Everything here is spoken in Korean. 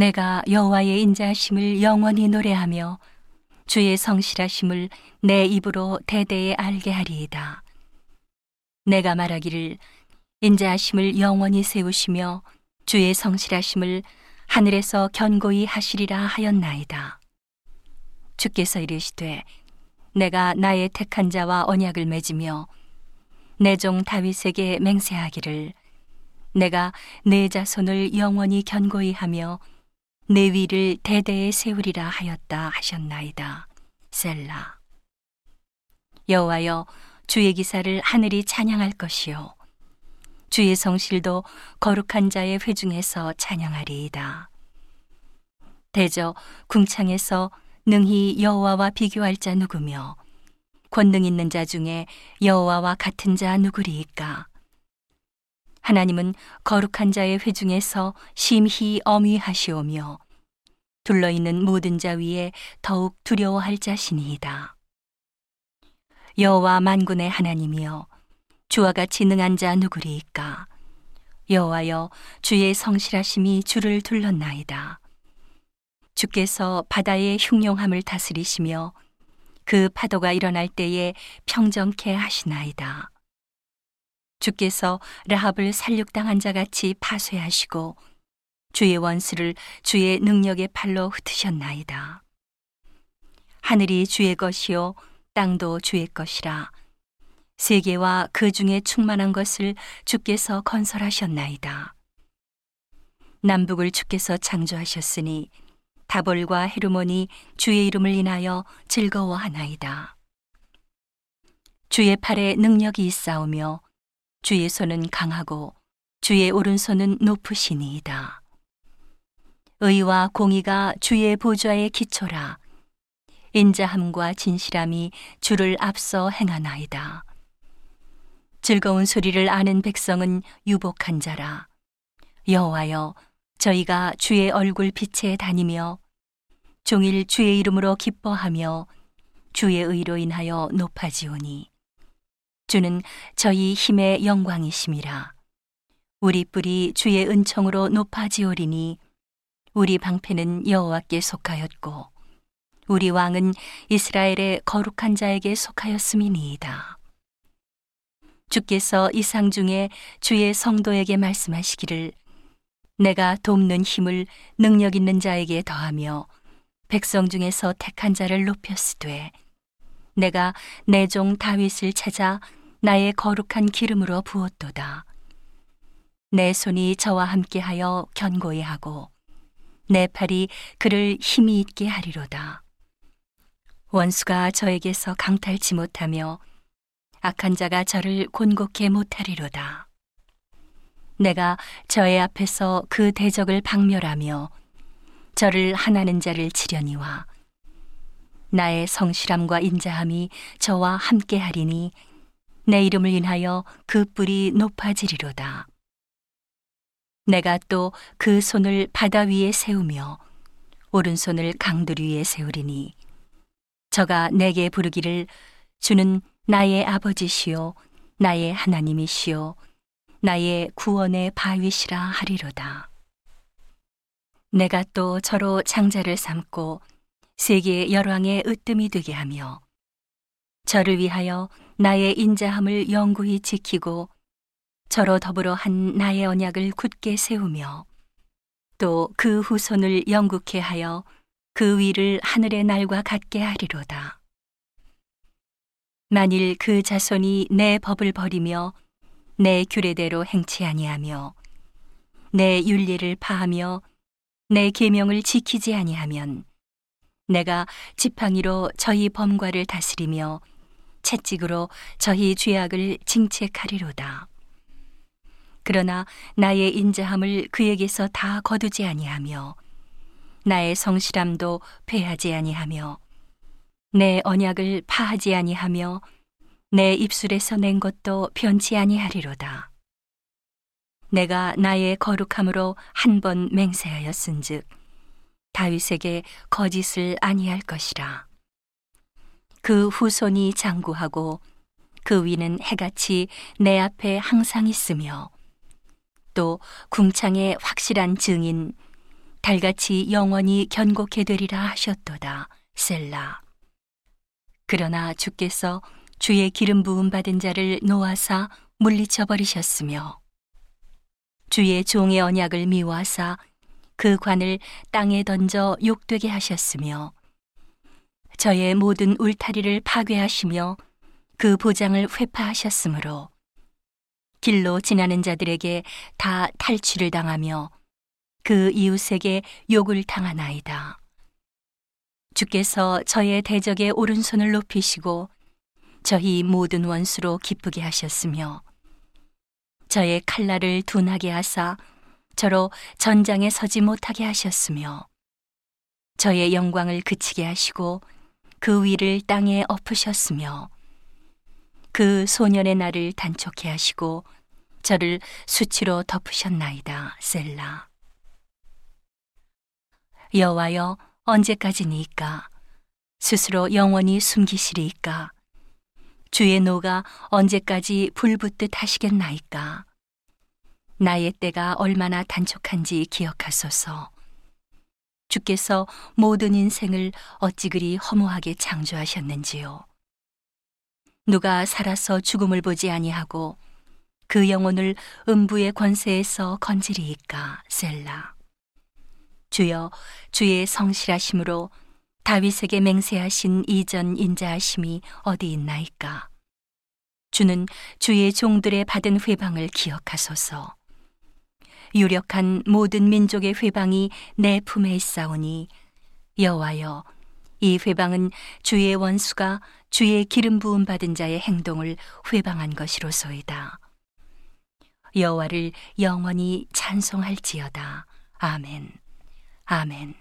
내가 여호와의 인자하심을 영원히 노래하며 주의 성실하심을 내 입으로 대대에 알게 하리이다. 내가 말하기를 인자하심을 영원히 세우시며 주의 성실하심을 하늘에서 견고히 하시리라 하였나이다. 주께서 이르시되 내가 나의 택한 자와 언약을 맺으며 내 종 다윗에게 맹세하기를 내가 내 자손을 영원히 견고히 하며 내 위를 대대에 세우리라 하였다 하셨나이다. 셀라. 여호와여 주의 기사를 하늘이 찬양할 것이요 주의 성실도 거룩한 자의 회중에서 찬양하리이다. 대저 궁창에서 능히 여호와와 비교할 자 누구며 권능 있는 자 중에 여호와와 같은 자 누구리이까? 하나님은 거룩한 자의 회중에서 심히 어미하시오며 둘러 있는 모든 자 위에 더욱 두려워할 자신이이다. 여호와 만군의 하나님이여 주와 같이 능한 자 누구리이까? 여호와여 주의 성실하심이 주를 둘렀나이다. 주께서 바다의 흉용함을 다스리시며 그 파도가 일어날 때에 평정케 하시나이다. 주께서 라합을 살육당한 자 같이 파쇄하시고 주의 원수를 주의 능력의 팔로 흩으셨나이다. 하늘이 주의 것이요 땅도 주의 것이라 세계와 그 중에 충만한 것을 주께서 건설하셨나이다. 남북을 주께서 창조하셨으니 다볼과 헤르몬이 주의 이름을 인하여 즐거워하나이다. 주의 팔에 능력이 있사오며 주의 손은 강하고 주의 오른손은 높으시니이다. 의와 공의가 주의 보좌의 기초라. 인자함과 진실함이 주를 앞서 행하나이다. 즐거운 소리를 아는 백성은 유복한 자라. 여호와여, 저희가 주의 얼굴 빛에 다니며 종일 주의 이름으로 기뻐하며 주의 의로 인하여 높아지오니 주는 저희 힘의 영광이심이라 우리 뿔이 주의 은총으로 높아지오리니 우리 방패는 여호와께 속하였고 우리 왕은 이스라엘의 거룩한 자에게 속하였음이니이다. 주께서 이상 중에 주의 성도에게 말씀하시기를 내가 돕는 힘을 능력 있는 자에게 더하며 백성 중에서 택한 자를 높였으되 내가 내 종 다윗을 찾아 나의 거룩한 기름으로 부었도다. 내 손이 저와 함께하여 견고히 하고 내 팔이 그를 힘이 있게 하리로다. 원수가 저에게서 강탈치 못하며 악한 자가 저를 곤곡해 못하리로다. 내가 저의 앞에서 그 대적을 박멸하며 저를 하나는 자를 치려니와 나의 성실함과 인자함이 저와 함께하리니 내 이름을 인하여 그 뿔이 높아지리로다. 내가 또 그 손을 바다 위에 세우며 오른손을 강들 위에 세우리니 저가 내게 부르기를 주는 나의 아버지시요 나의 하나님이시요 나의 구원의 바위시라 하리로다. 내가 또 저로 장자를 삼고 세계의 열왕의 으뜸이 되게 하며 저를 위하여 나의 인자함을 영구히 지키고 저로 더불어 한 나의 언약을 굳게 세우며 또 그 후손을 영국케 하여 그 위를 하늘의 날과 같게 하리로다. 만일 그 자손이 내 법을 버리며 내 규례대로 행치 아니하며 내 윤리를 파하며 내 계명을 지키지 아니하면 내가 지팡이로 저희 범과를 다스리며 채찍으로 저희 죄악을 징책하리로다. 그러나 나의 인자함을 그에게서 다 거두지 아니하며 나의 성실함도 패하지 아니하며 내 언약을 파하지 아니하며 내 입술에서 낸 것도 변치 아니하리로다. 내가 나의 거룩함으로 한 번 맹세하였은즉 다윗에게 거짓을 아니할 것이라. 그 후손이 장구하고 그 위는 해같이 내 앞에 항상 있으며 또 궁창의 확실한 증인 달같이 영원히 견고케 되리라 하셨도다. 셀라. 그러나 주께서 주의 기름 부음 받은 자를 놓아사 물리쳐 버리셨으며 주의 종의 언약을 미워하사 그 관을 땅에 던져 욕되게 하셨으며 저의 모든 울타리를 파괴하시며 그 보장을 회파하셨으므로 길로 지나는 자들에게 다 탈취를 당하며 그 이웃에게 욕을 당하나이다. 주께서 저의 대적의 오른손을 높이시고 저희 모든 원수로 기쁘게 하셨으며 저의 칼날을 둔하게 하사 저로 전장에 서지 못하게 하셨으며 저의 영광을 그치게 하시고 그 위를 땅에 엎으셨으며 그 소년의 날을 단촉해 하시고 저를 수치로 덮으셨나이다 셀라. 여호와여 언제까지니까? 스스로 영원히 숨기시리이까? 주의 노가 언제까지 불붙듯 하시겠나이까? 나의 때가 얼마나 단촉한지 기억하소서 주께서 모든 인생을 어찌 그리 허무하게 창조하셨는지요. 누가 살아서 죽음을 보지 아니하고 그 영혼을 음부의 권세에서 건지리이까 셀라. 주여 주의 성실하심으로 다윗에게 맹세하신 이전 인자하심이 어디 있나이까? 주는 주의 종들의 받은 회방을 기억하소서 유력한 모든 민족의 회방이 내 품에 있사오니 여호와여 이 회방은 주의 원수가 주의 기름 부음 받은 자의 행동을 회방한 것이로소이다. 여호와를 영원히 찬송할지어다. 아멘. 아멘.